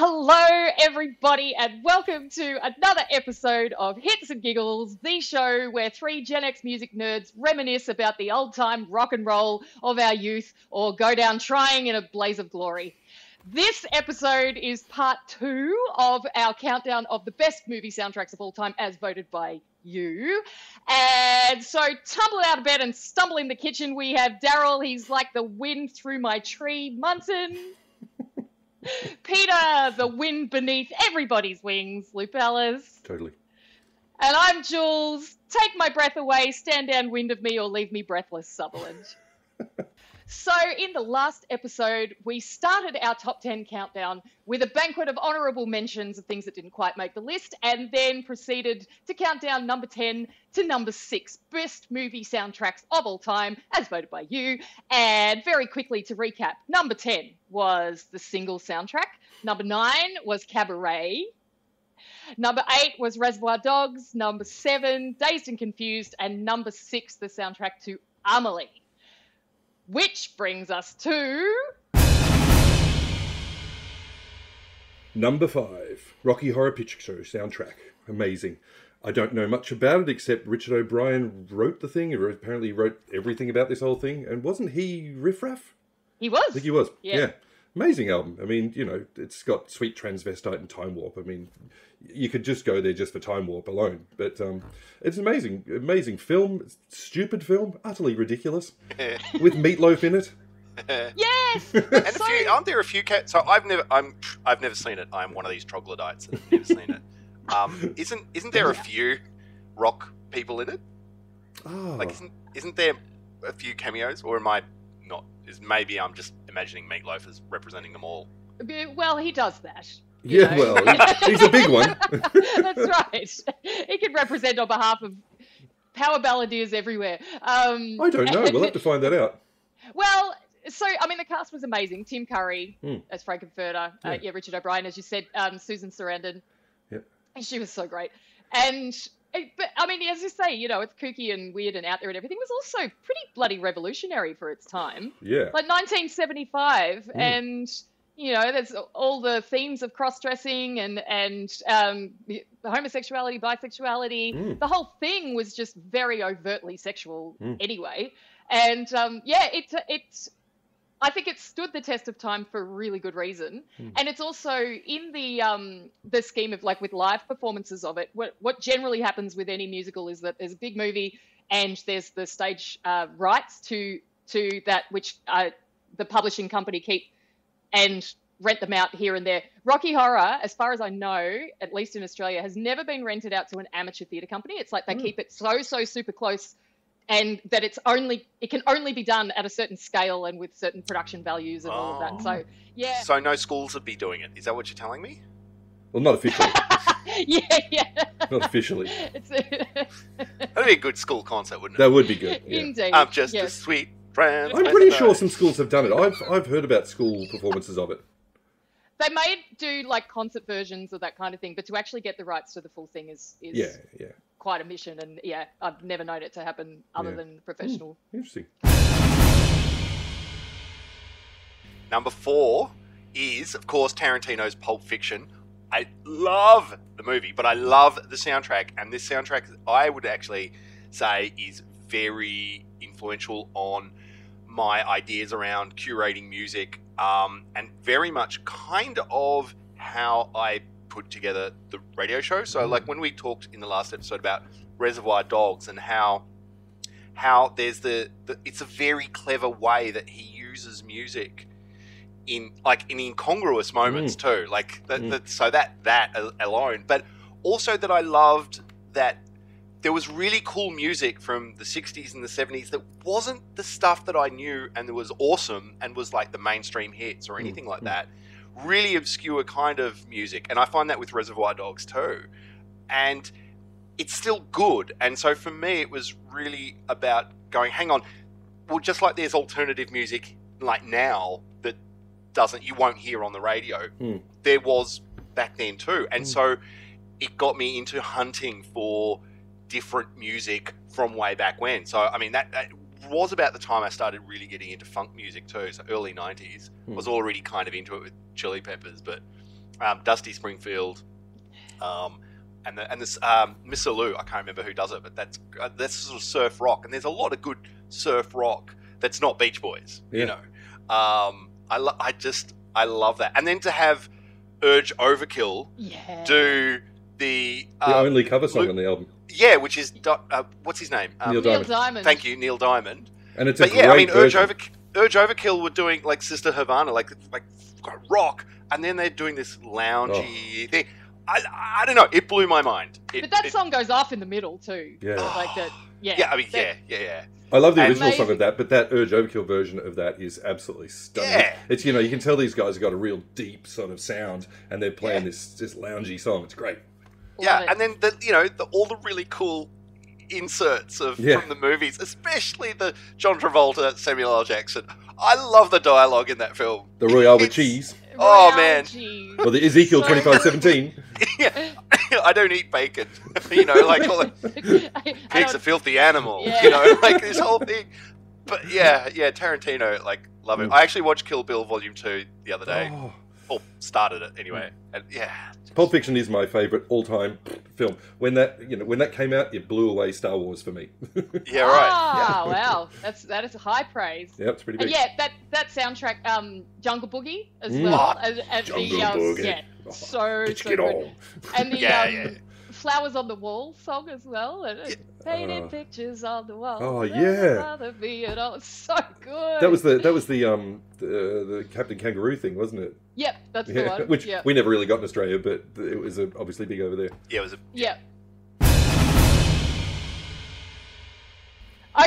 hello, everybody, and welcome to another episode of Hits and Giggles, the show where three Gen X music nerds reminisce about the old time rock and roll of our youth or go down trying in a blaze of glory. This episode is part two of our countdown of the best movie soundtracks of all time as voted by you. And so, tumble out of bed and stumble in the kitchen, we have Daryl. He's like the wind through my tree. Munson. Peter, the wind beneath everybody's wings. Luke Ellis. Totally. And I'm Jules. Take my breath away, stand downwind of me, or leave me breathless, Sutherland. so, in the last episode, we started our top 10 countdown with a banquet of honourable mentions of things that didn't quite make the list, and then proceeded to count down number 10 to number 6 best movie soundtracks of all time, as voted by you. And very quickly to recap number 10 was the single soundtrack, number 9 was Cabaret. Number eight was Reservoir Dogs. Number seven, Dazed and Confused. And number six, the soundtrack to Amelie. Which brings us to. Number five, Rocky Horror Picture Show soundtrack. Amazing. I don't know much about it except Richard O'Brien wrote the thing. He apparently wrote everything about this whole thing. And wasn't he Riff Raff? He was. I think he was. Yeah. yeah. Amazing album. I mean, you know, it's got Sweet Transvestite and Time Warp. I mean, you could just go there just for Time Warp alone. But um, it's amazing, amazing film. Stupid film, utterly ridiculous, with Meatloaf in it. Yes! And a few, aren't there a few cats? So I've never, I'm, I've never seen it. I'm one of these troglodytes that have never seen it. Um, isn't, isn't there a few rock people in it? Oh, Like, isn't, isn't there a few cameos, or am I not? Is maybe I'm just imagining Meatloaf as representing them all. well, he does that. yeah, know. well, he's a big one. That's right. He can represent on behalf of power balladeers everywhere. Um, I don't know. We'll have to find that out. Well, so I mean, the cast was amazing. Tim Curry Hmm. as Frankenfurter, Yeah. uh, yeah, Richard O'Brien, as you said, um, Susan Sarandon. Yep. She was so great. And it, but I mean, as you say, you know, it's kooky and weird and out there and everything. It was also pretty bloody revolutionary for its time, Yeah. like 1975, Hmm. and you know, there's all the themes of cross-dressing and and um, homosexuality, bisexuality. Mm. The whole thing was just very overtly sexual Mm. anyway. And um, yeah, it it I think it stood the test of time for a really good reason. Mm. And it's also in the um, the scheme of like with live performances of it. What what generally happens with any musical is that there's a big movie and there's the stage uh, rights to to that which uh, the publishing company keep and rent them out here and there. Rocky Horror, as far as I know, at least in Australia, has never been rented out to an amateur theatre company. It's like they Mm. keep it so so super close and that it's only it can only be done at a certain scale and with certain production values and all of that. Oh. So yeah, So no schools would be doing it. Is that what you're telling me? Well, not officially. yeah, yeah. not officially. It's That'd be a good school concert, wouldn't it? That would be good. Yeah. indeed. Um, I'm just a sweet friend. I'm pretty sure some schools have done it. I've I've heard about school performances of it. They may do like concert versions or that kind of thing, but to actually get the rights to the full thing is is Yeah, yeah. quite a mission. And yeah, I've never known it to happen other Yeah. than professional. Hmm, interesting. Number four is, of course, Tarantino's Pulp Fiction. I love the movie, but I love the soundtrack, and this soundtrack I would actually say is very influential on my ideas around curating music, um, and very much kind of how I put together the radio show. So, Mm. like when we talked in the last episode about Reservoir Dogs and how how there's the, the it's a very clever way that he uses music in like in incongruous moments too like that, Mm. that so that that alone but also that i loved that there was really cool music from the 60s and the 70s that wasn't the stuff that i knew and that was awesome and was like the mainstream hits or anything like mm. that really obscure kind of music and i find that with reservoir dogs too and it's still good and so for me it was really about going hang on well just like there's alternative music like now that doesn't you won't hear on the radio Mm. there was back then too and Mm. so it got me into hunting for different music from way back when so i mean that, that was about the time i started really getting into funk music too so early 90s Mm. was already kind of into it with chili peppers but um, Dusty Springfield, um, and the, and this um, Misirlou. I can't remember who does it, but that's uh, that's sort of surf rock, and there's a lot of good surf rock that's not Beach Boys. Yeah. You know, um, I lo- I just I love that, and then to have Urge Overkill Yeah. do the, The um, only cover song Luke- on the album, yeah, which is uh, what's his name? Um, Neil Neil Diamond. Diamond. Thank you, Neil Diamond. and it's a But great yeah, I mean, Urge, version. Over, Urge Overkill were doing like Sister Havana, like like rock, and then they're doing this loungy thing. I, I don't know. It blew my mind. It, But that it- song goes off in the middle too. Yeah. Like that. Yeah. yeah, I mean, That- yeah, yeah, yeah. I love the And- original song of that, but that Urge Overkill version of that is absolutely stunning. Yeah. It's you know you can tell these guys have got a real deep sort of sound, and they're playing Yeah. this this loungy song. It's great. Love yeah, it. and then the you know the, all the really cool inserts of Yeah. from the movies, especially the John Travolta, Samuel L. Jackson. I love the dialogue in that film. The Royale with It's- cheese, Oh, Royale man. cheese. or the Ezekiel So- twenty five seventeen. yeah, I don't eat bacon. you know, like all the I- I pig's a filthy animal. Yeah. You know, like this whole thing. But yeah, yeah, Tarantino, like love it. Mm. I actually watched Kill Bill Volume Two the other day. Oh, Or started it anyway. And yeah, Pulp Fiction is my favorite all time film. When that you know when that came out, it blew away Star Wars for me. yeah, right. Ah, wow. That's that is high praise. yeah, it's pretty And yeah, that that soundtrack, um, Jungle Boogie as Mm. well. Oh, as, as Jungle the, um, Boogie. Yeah, Oh, so so get good. on. And the Yeah, um, yeah. Flowers on the wall song as well. And it's painted Uh, pictures on the wall. oh, yeah. bother me at all. It's so good. That was the that was the um the, the Captain Kangaroo thing, wasn't it? Yep, that's the one. which Yep. we never really got in Australia, but it was uh, obviously big over there. Yeah, it was a Yep.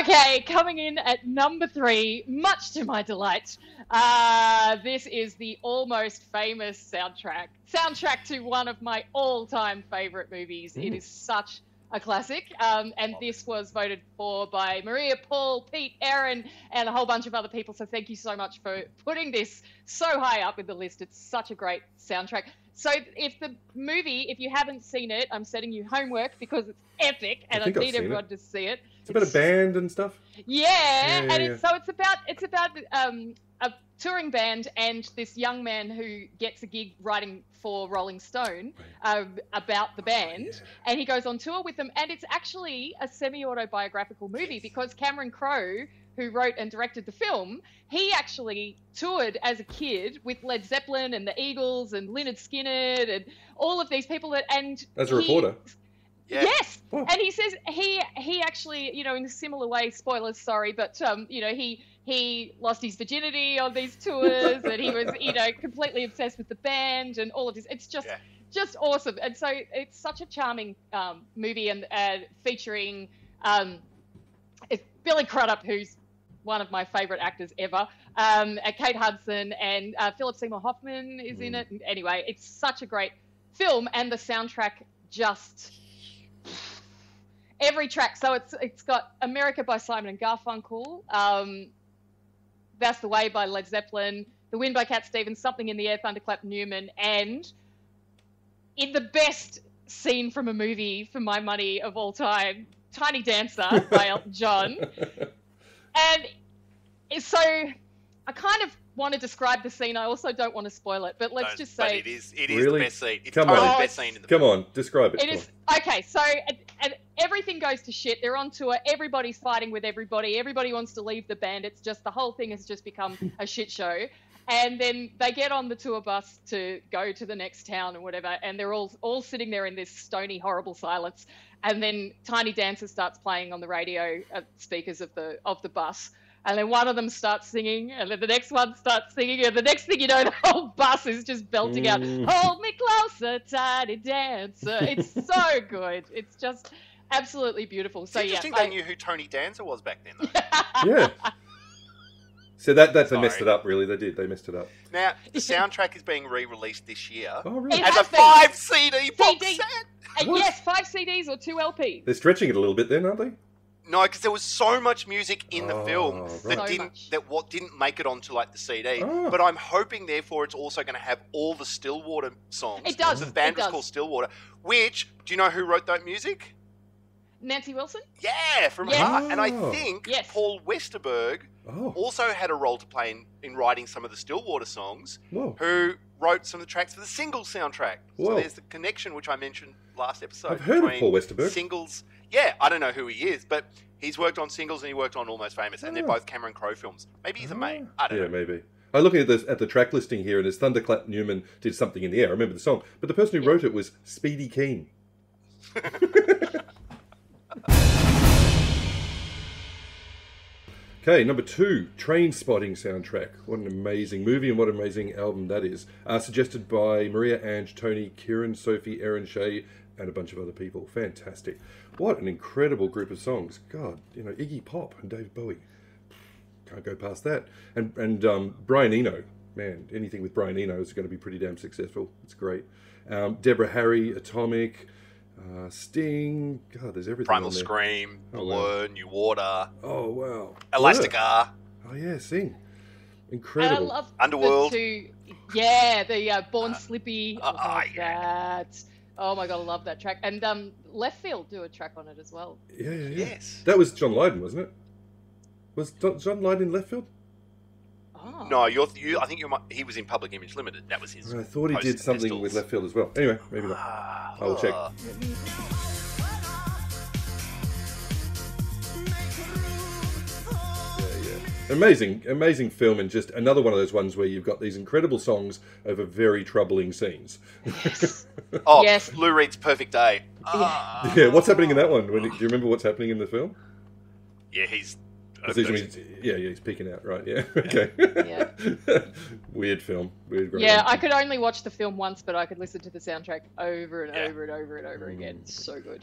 Okay, coming in at number three, much to my delight, uh, this is the almost famous soundtrack. Soundtrack to one of my all time favorite movies. It Mm. is such a classic. Um, and this was voted for by Maria, Paul, Pete, Aaron, and a whole bunch of other people. So thank you so much for putting this so high up in the list. It's such a great soundtrack. So if the movie, if you haven't seen it, I'm setting you homework because it's epic, and I, I've need everyone to see it. It's about a band and stuff. Yeah, Yeah, and yeah, it's, so it's about it's about um, a touring band and this young man who gets a gig writing for Rolling Stone um, about the band, and he goes on tour with them. And it's actually a semi-autobiographical movie because Cameron Crowe, who wrote and directed the film, he actually toured as a kid with Led Zeppelin and the Eagles and Lynyrd Skynyrd and all of these people. That and As a he- reporter, Yes, and he says he he actually you know in a similar way. Spoilers, sorry, but um you know he he lost his virginity on these tours, and he was you know completely obsessed with the band and all of this. It's just Yeah. just awesome, and so it's such a charming um, movie and uh, featuring um it's Billy Crudup, who's one of my favorite actors ever. Um, uh, Kate Hudson and uh, Philip Seymour Hoffman is in Mm. it. Anyway, it's such a great film, and the soundtrack just every track. So it's it's got America by Simon and Garfunkel, um, That's the Way by Led Zeppelin, The Wind by Cat Stevens, Something in the Air, Thunderclap Newman, and in the best scene from a movie for my money of all time, Tiny Dancer by Elton John. And so I kind of want to describe the scene. I also don't want to spoil it, but let's No, just but say it is it is Really? the best scene. It's Come totally on. the best scene in the Come film. on, describe it. It Come is okay. So and, and everything goes to shit. They're on tour. Everybody's fighting with everybody. Everybody wants to leave the band. It's just the whole thing has just become a shit show. And then they get on the tour bus to go to the next town or whatever, and they're all all sitting there in this stony, horrible silence. And then Tiny Dancer starts playing on the radio uh, speakers of the of the bus. And then one of them starts singing, and then the next one starts singing, and the next thing you know, the whole bus is just belting out, Mm. Hold me closer, tiny dancer. It's so good. It's just absolutely beautiful. It's So, yeah. interesting I- they knew who Tony Danza was back then, though. Yeah. So that that they messed it up. Really, they did. They messed it up. now, the soundtrack is being re-released this year Oh, really? As a five CD box CD. set. What? yes, five CDs or two LP. They're stretching it a little bit, then, aren't they? No, because there was so much music in the Oh, film right. that So didn't much. that what didn't make it onto like the CD. Oh. Ah. But I'm hoping, therefore, it's also going to have all the Stillwater songs. It does, The band it was does. called Stillwater. Which do you know who wrote that music? Nancy Wilson? Yeah, from Yes. Heart. And I Oh. think Yes. Paul Westerberg Oh, also had a role to play in, in writing some of the Stillwater songs. whoa. Who wrote some of the tracks for the single soundtrack. So Whoa. there's the connection which I mentioned last episode. I've heard of Paul Westerberg. Singles. Yeah, I don't know who he is, but he's worked on singles and he worked on Almost Famous, and they're Oh. both Cameron Crowe films. Maybe he's a mate. I don't yeah, know. maybe. I'm looking at this at the track listing here, and it's Thunderclap Newman did something in the air. I remember the song, but the person who wrote it was Speedy Keen. okay, number two, Trainspotting soundtrack. What an amazing movie and what an amazing album that is. Uh, suggested by Maria Ange, Tony, Kieran, Sophie, Erin Shea, and a bunch of other people. Fantastic. What an incredible group of songs. God, you know, Iggy Pop and David Bowie can't go past that. And and um, Brian Eno, man, anything with Brian Eno is going to be pretty damn successful. It's great. Um, Deborah Harry, Atomic, uh, Sting. God, there's everything. Primal on there. Scream, Oh, Blur, New Order, Oh wow. Elastic Blur. Oh yeah, Sing. And Incredible. I love Underworld. The two, yeah, the uh, Born Slippy. I uh, love yeah. that. Oh my god, I love that track. And um, Leftfield do a track on it as well. yeah, yeah, yeah. Yes. That was John Lydon, wasn't it? Was John Lydon in Leftfield? Oh. No, you're, you. I think you might, he was in Public Image Limited. That was his. I thought he did something Pistols. with Leftfield as well. Anyway, maybe not. Ah, I will check. Amazing, amazing film, and just another one of those ones where you've got these incredible songs over very troubling scenes. Yes. Oh, Yes. Lou Reed's Perfect Day. Ah. yeah, what's happening in that one? When, do you remember what's happening in the film? Yeah, he's. Is he- he's- yeah, yeah, he's peeking out, right? Yeah, okay. Yeah. Weird film. Weird. great yeah, one. I could only watch the film once, but I could listen to the soundtrack over and Yeah. over and over and over again. Mm. It's so good.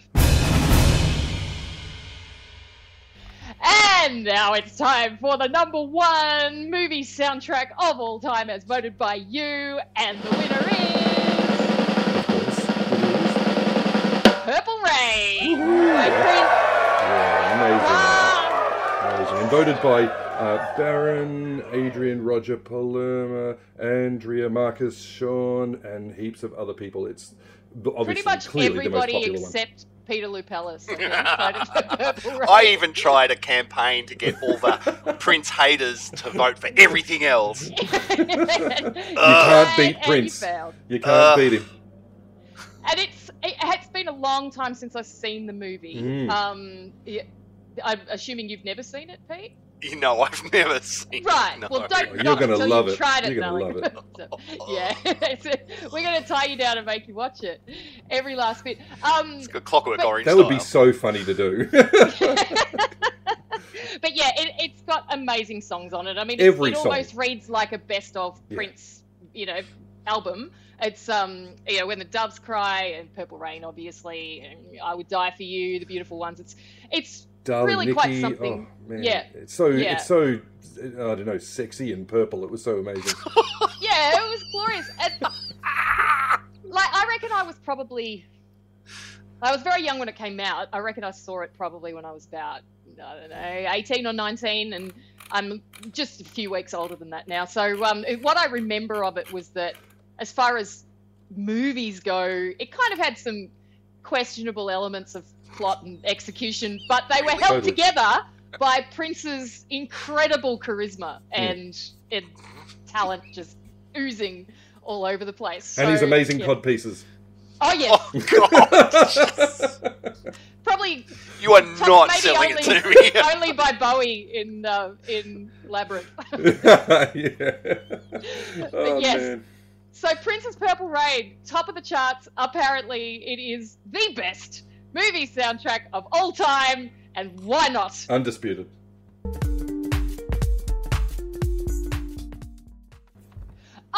And now it's time for the number one movie soundtrack of all time, as voted by you, and the winner is Purple Rain by Prince. Yeah, amazing. Ah! Amazing. And voted by uh, Baron, Adrian, Roger, Palermo, Andrea, Marcus, Sean, and heaps of other people. It's obviously Pretty much clearly the most everybody popular one. Except Peter Lupellis. I think, voted for Purple Rain. I even tried a campaign to get all the Prince haters to vote for everything else. You can't beat And Prince. failed. You can't Uh, beat him. And it's it, it's been a long time since I've seen the movie. Mm. Um, yeah, I'm assuming you've never seen it, Pete. You know, I've never seen. Right. it, no. Well, don't. You're not gonna love you've it. Tried it. You're gonna love it. So, yeah, we're gonna tie you down and make you watch it, every last bit. Um, It's got Clockwork But- Orange That would be so funny to do. but yeah, it, it's got amazing songs on it. I mean, it, Every it song. almost reads like a best of Yeah. Prince, you know, album. It's um, you know, when the doves cry and Purple Rain, obviously, and I would die for you, the beautiful ones. It's it's Darling Really Nikki, quite something. Oh, man. Yeah. It's so Yeah. it's so I don't know, sexy and purple. It was so amazing. yeah, it was glorious. And, like I reckon I was probably I was very young when it came out. I reckon I saw it probably when I was about I don't know, 18 or 19 and I'm just a few weeks older than that now. So um, what I remember of it was that as far as movies go, it kind of had some questionable elements of plot and execution, but they were held Totally. together by Prince's incredible charisma and, and talent just oozing all over the place. and his amazing yeah. cod pieces. Oh yes, Oh, God. probably You are top- not maybe selling only, it to me. only by Bowie in uh, in Labyrinth. yeah. Oh, yes. man. So Prince's Purple Rain, top of the charts. Apparently, it is the best movie soundtrack of all time, and why not? Undisputed.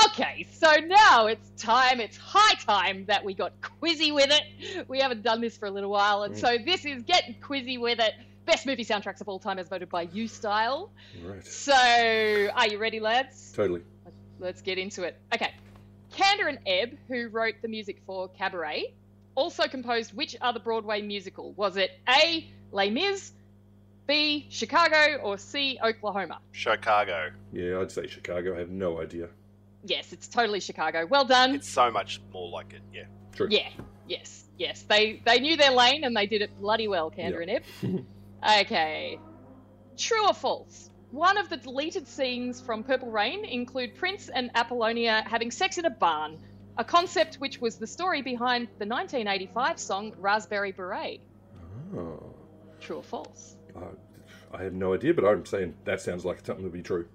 Okay, so now it's time, it's high time that we got quizzy with it. We haven't done this for a little while, and Mm. so this is Get Quizzy with It. Best movie soundtracks of all time as voted by you style. Right. So, are you ready, lads? Totally. Let's get into it. Okay. Kander and Ebb, who wrote the music for Cabaret, also composed which other Broadway musical? Was it A. Les Mis, B. Chicago, or C. Oklahoma? Chicago. Yeah, I'd say Chicago. I have no idea. Yes, it's totally Chicago. Well done. It's so much more like it. Yeah. True. Yeah, yes, yes. They they knew their lane and they did it bloody well, Kander Yeah. and Ebb. okay. True or false? One of the deleted scenes from Purple Rain include Prince and Apollonia having sex in a barn, a concept which was the story behind the 1985 song Raspberry Beret. Oh. True or false? Uh, I have no idea, but I'm saying that sounds like something to be true.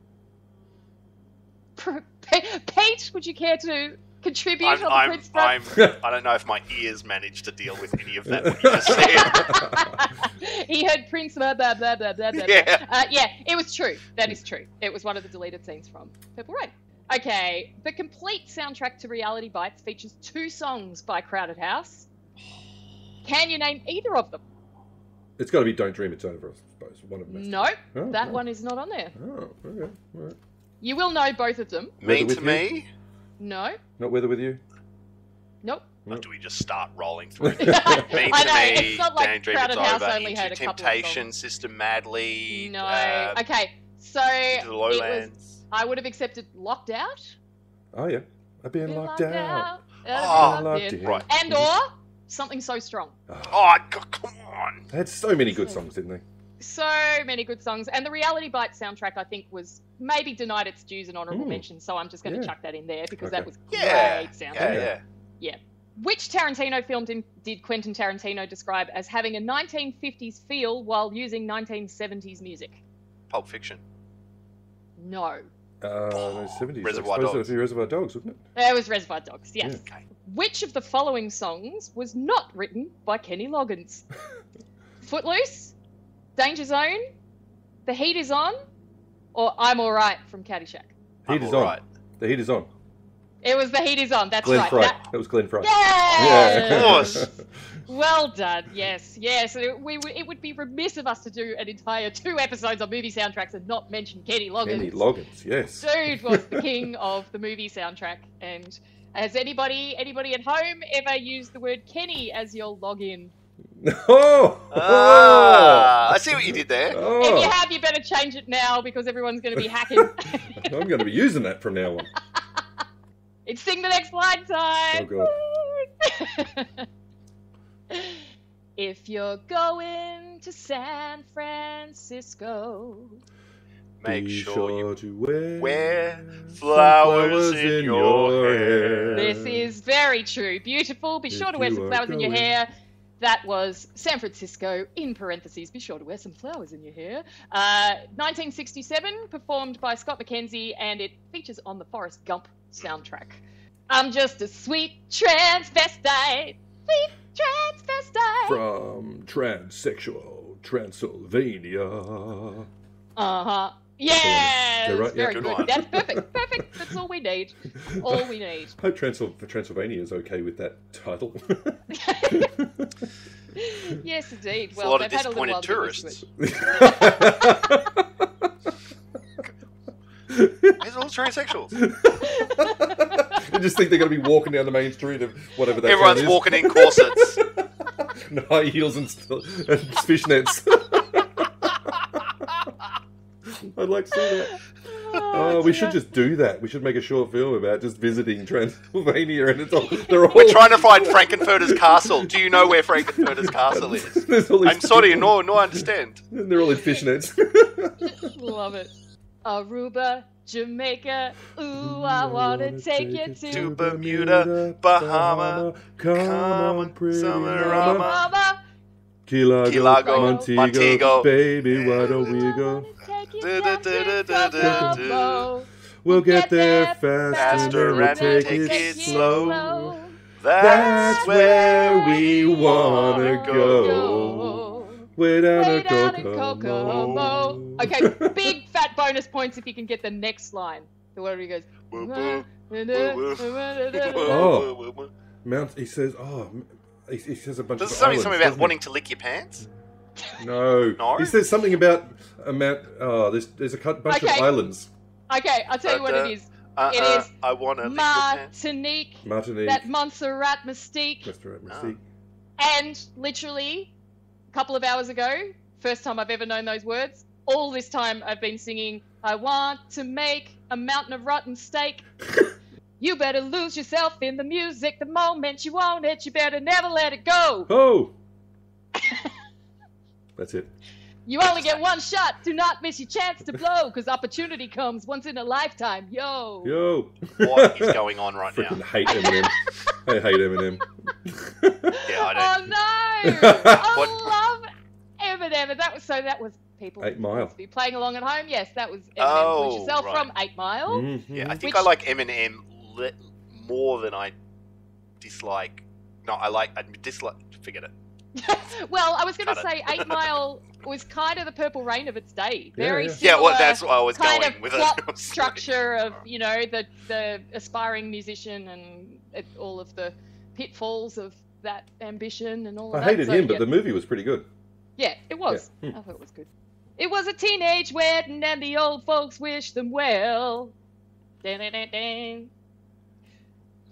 Pete, would you care to contribute I'm, on the I'm, Prince front? I'm, I don't know if my ears managed to deal with any of that what you just said. he heard Prince blah blah blah blah blah blah. Yeah. Uh, yeah, it was true. That is true. It was one of the deleted scenes from Purple Rain. Okay, the complete soundtrack to Reality Bites features two songs by Crowded House. Can you name either of them? It's got to be "Don't Dream It's Over." I suppose one of them. has No, be. Oh, that oh. one is not on there. Oh, okay. All right. You will know both of them. Mean with to you? me? No, Not weather with you. nope. Or do we just start rolling through? Mean I to know, me, it's not like Daydream Crowded It's House Over, only Into had a couple of Temptation, Sister Madly, No. uh, okay, so Into the it was. Lowlands. I would have accepted Locked Out. Oh yeah, I've been Been locked, out. Uh, Oh, locked locked in. in. Right. And or something so strong. Oh, Oh, come on. they had so many good songs, didn't they? So many good songs, and the Reality Bite soundtrack I think was maybe denied its dues and honourable Mm. mention. So I'm just going to Yeah. chuck that in there because Okay. that was great Yeah. soundtrack. Yeah, yeah. Which Tarantino film did, did Quentin Tarantino describe as having a 1950s feel while using 1970s music? Pulp Fiction. No, Uh, the seventies. Reservoir Dogs. It'd be Reservoir Dogs, wouldn't it? it was Reservoir Dogs. Yes. Yeah. Okay. Which of the following songs was not written by Kenny Loggins? Footloose, Danger Zone, The Heat Is On, or I'm Alright from Caddyshack? I'm Heat is alright. on. The heat is on. It was The Heat Is On, that's Glenn right. Fry. That- That was Glenn Frey. Yes! Of course. Well done. Yes, yes. It, we, would- it would be remiss of us to do an entire two episodes on movie soundtracks and not mention Kenny Loggins. Kenny Loggins. Yes. Dude was the king of the movie soundtrack. And has anybody anybody at home ever used the word Kenny as your login? oh. Ah, I see what you did there. Oh. If you have, you better change it now because everyone's going to be hacking. I'm going to be using that from now on. it's sing the next line time. Oh, if you're going to San Francisco, Make Be sure you to wear, wear some flowers in your hair. this is very true. Beautiful. Be If sure to wear some are flowers in your hair. That was San Francisco, in parentheses, be sure to wear some flowers in your hair. Uh, 1967, performed by Scott McKenzie, and it features on the Forrest Gump soundtrack. I'm just a sweet transvestite. Sweet transvestite. From transsexual Transylvania. Uh huh. Yes. They're right, yeah. Very Good good. That's perfect. Perfect. That's all we need. All we need. Hope Transyl- Transylvania is okay with that title. yes, indeed. It's Well, a lot of they've had a little disappointed while to get used tourists. it. It's all transsexuals. I just think they're going to be walking down the main street of whatever that Everyone's is. walking in corsets. in high heels and, st- and fishnets. I'd like to see that. Oh, oh we should just do that. We should make a short film about just visiting Transylvania, and it's all they're all. We're trying to find Frankenfurter's castle. Do you know where Frankenfurter's castle is? There's all these I'm sorry, no, no, I understand. And they're all in fishnets. Love it. Aruba, Jamaica. Ooh, I wanna take you to, To Bermuda, Bahama, come come on, on, pretty summer mama. mama. Mama. Key Largo, Key Largo, Montego, Montego. baby, why don't we go? We'll get there Faster faster and we'll take take it it slow. That's, That's where we wanna go. Go. Way down Way down in Kokomo. Kokomo. Okay, big fat bonus points if you can get the next line. The where he goes. Woo, woo. Oh. Woo, woo. Mount, he says, oh, he, he says a bunch There's of something, islands, something about wanting to lick your pants. No. No? He says something about a Mount. Oh, there's there's a bunch Okay. of islands. Okay, I'll tell you what it is. Uh, It uh, is I want to lick your pants. Martinique, Martinique, that Montserrat Mystique, Mr. Ah. Mystique. and literally a couple of hours ago, first time I've ever known those words. All this time I've been singing, I want to make a mountain of rotten steak. you better lose yourself in the music the moment you own it. You better never let it go. Oh! That's it. You only get one shot. Do not miss your chance to blow, because opportunity comes once in a lifetime. Yo. Yo. What is going on right Freaking now? hate Eminem. I hate Eminem. Yeah, I don't. Oh no! Oh, what- I love Eminem. And that was so. That was people. Eight Mile. Be playing along at home. Yes, that was Eminem. Oh, Push yourself right. from Eight Mile. Mhm. Yeah, I think Which- I like Eminem le- more than I dislike. No, I like. I dislike. Forget it. well, I was going to say Eight Mile was kind of the Purple Rain of its day. Yeah, Very yeah. similar. Yeah, well, that's what I was kind going of with plot it. I was like, structure of you know the the aspiring musician and it, all of the pitfalls of that ambition and all of I that. hated So, him, but the movie was pretty good. Yeah, it was. Yeah. Hmm. I thought it was good. It was a teenage wedding, and the old folks wished them well. Dan-dan-dan-dan.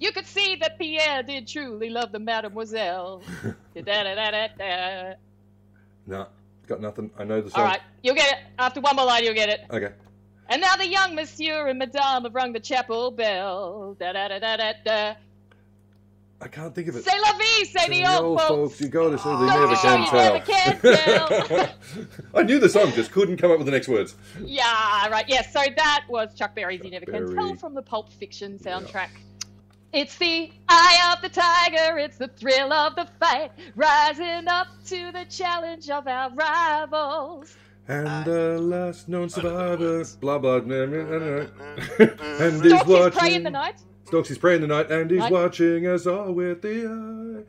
You could see that Pierre did truly love the mademoiselle. Da-da-da-da-da. Nah, got nothing. I know the song. All right, you'll get it. After one more line, you'll get it. Okay. And now the young monsieur and madame have rung the chapel bell. Da-da-da-da-da-da. I can't think of it. C'est la vie, say the old folks. You got to say they Oh, never can tell. never can I knew the song, just couldn't come up with the next words. Yeah, right. Yes, so that was Chuck Berry's You Never Can Tell from the Pulp Fiction soundtrack. It's the eye of the tiger, it's the thrill of the fight, rising up to the challenge of our rivals. And uh, the last known I don't know the survivor, words. blah blah, blah, blah, blah, blah. and he's Stalks his prey in watching. The night Stalks his prey in the night, and he's Night. watching us all with the eye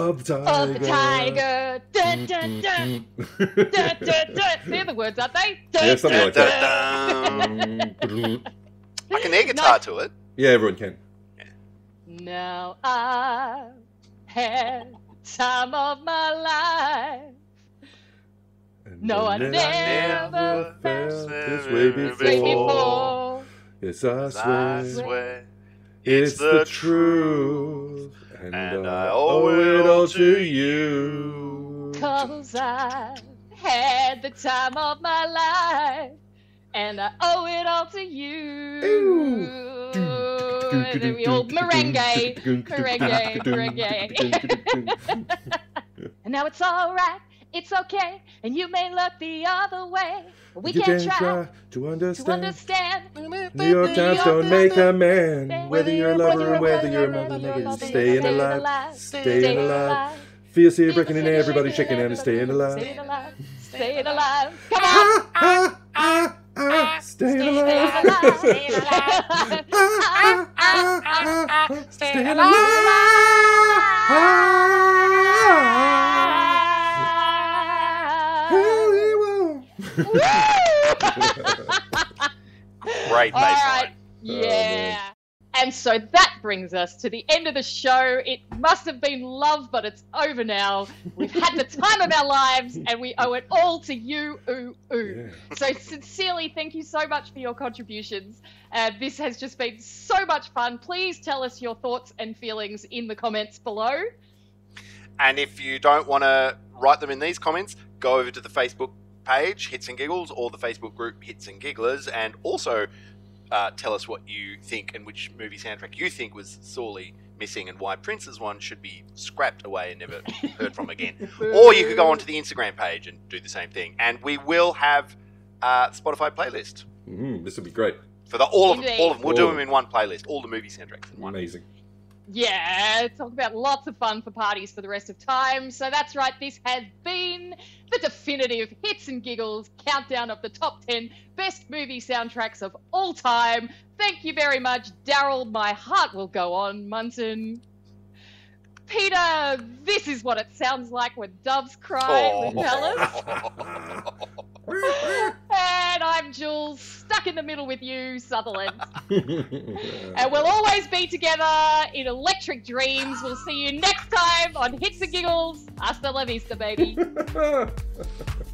of the tiger. of the tiger. Dun, dun, dun, dun, dun, dun. They're the words, aren't they? Dun, Yeah, something dun, like that. Mm. I can air guitar Nice. to it. yeah, everyone can. Now I've had time of my life. And No, I never never felt felt this way before. before. Yes, I I swear, swear. it's the truth, and, and I I owe owe it all to you. Cause I've had the time of my life, and I owe it all to you. Ooh. And then we merengue, merengue, merengue. and now it's all right, it's okay, and you may look the other way. But we you can can try try to to understand. understand. New York Times don't make a man. Whether you're a lover or whether you're a mother, staying alive, staying alive. Fiercely reckoning, everybody checking out and staying alive. Staying alive. Staying alive. Come on. Ah, ah, ah, ah, Staying alive. alive. Staying alive. Ah, ah, ah, ah, staying alive. Great All bass right. line. Yeah. And so that brings us to the end of the show. It must have been love, but it's over now. We've had the time of our lives, and we owe it all to you. Ooh, ooh. Yeah. So sincerely, thank you so much for your contributions. Uh, this has just been so much fun. Please tell us your thoughts and feelings in the comments below. And if you don't want to write them in these comments, go over to the Facebook page, Hits and Giggles, or the Facebook group Hits and Gigglers, and also uh, tell us what you think and which movie soundtrack you think was sorely missing and why Prince's one should be scrapped away and never heard from again. Or you could go onto the Instagram page and do the same thing. And we will have uh, Spotify playlist Mm, this would be great. for the all of Indeed. all of them. We'll do them in one playlist. All the movie soundtracks in one. Amazing. Yeah, talk about lots of fun for parties for the rest of time. So that's right, this has been the definitive hits and giggles countdown of the top 10 best movie soundtracks of all time. Thank you very much, Daryl. My heart will go on, Munson. Peter, this is what it sounds like when doves cry Oh. Palace. And I'm Jules, stuck in the middle with you, Sutherland. And we'll always be together in electric dreams. We'll see you next time on Hits and Giggles. Hasta la vista, baby.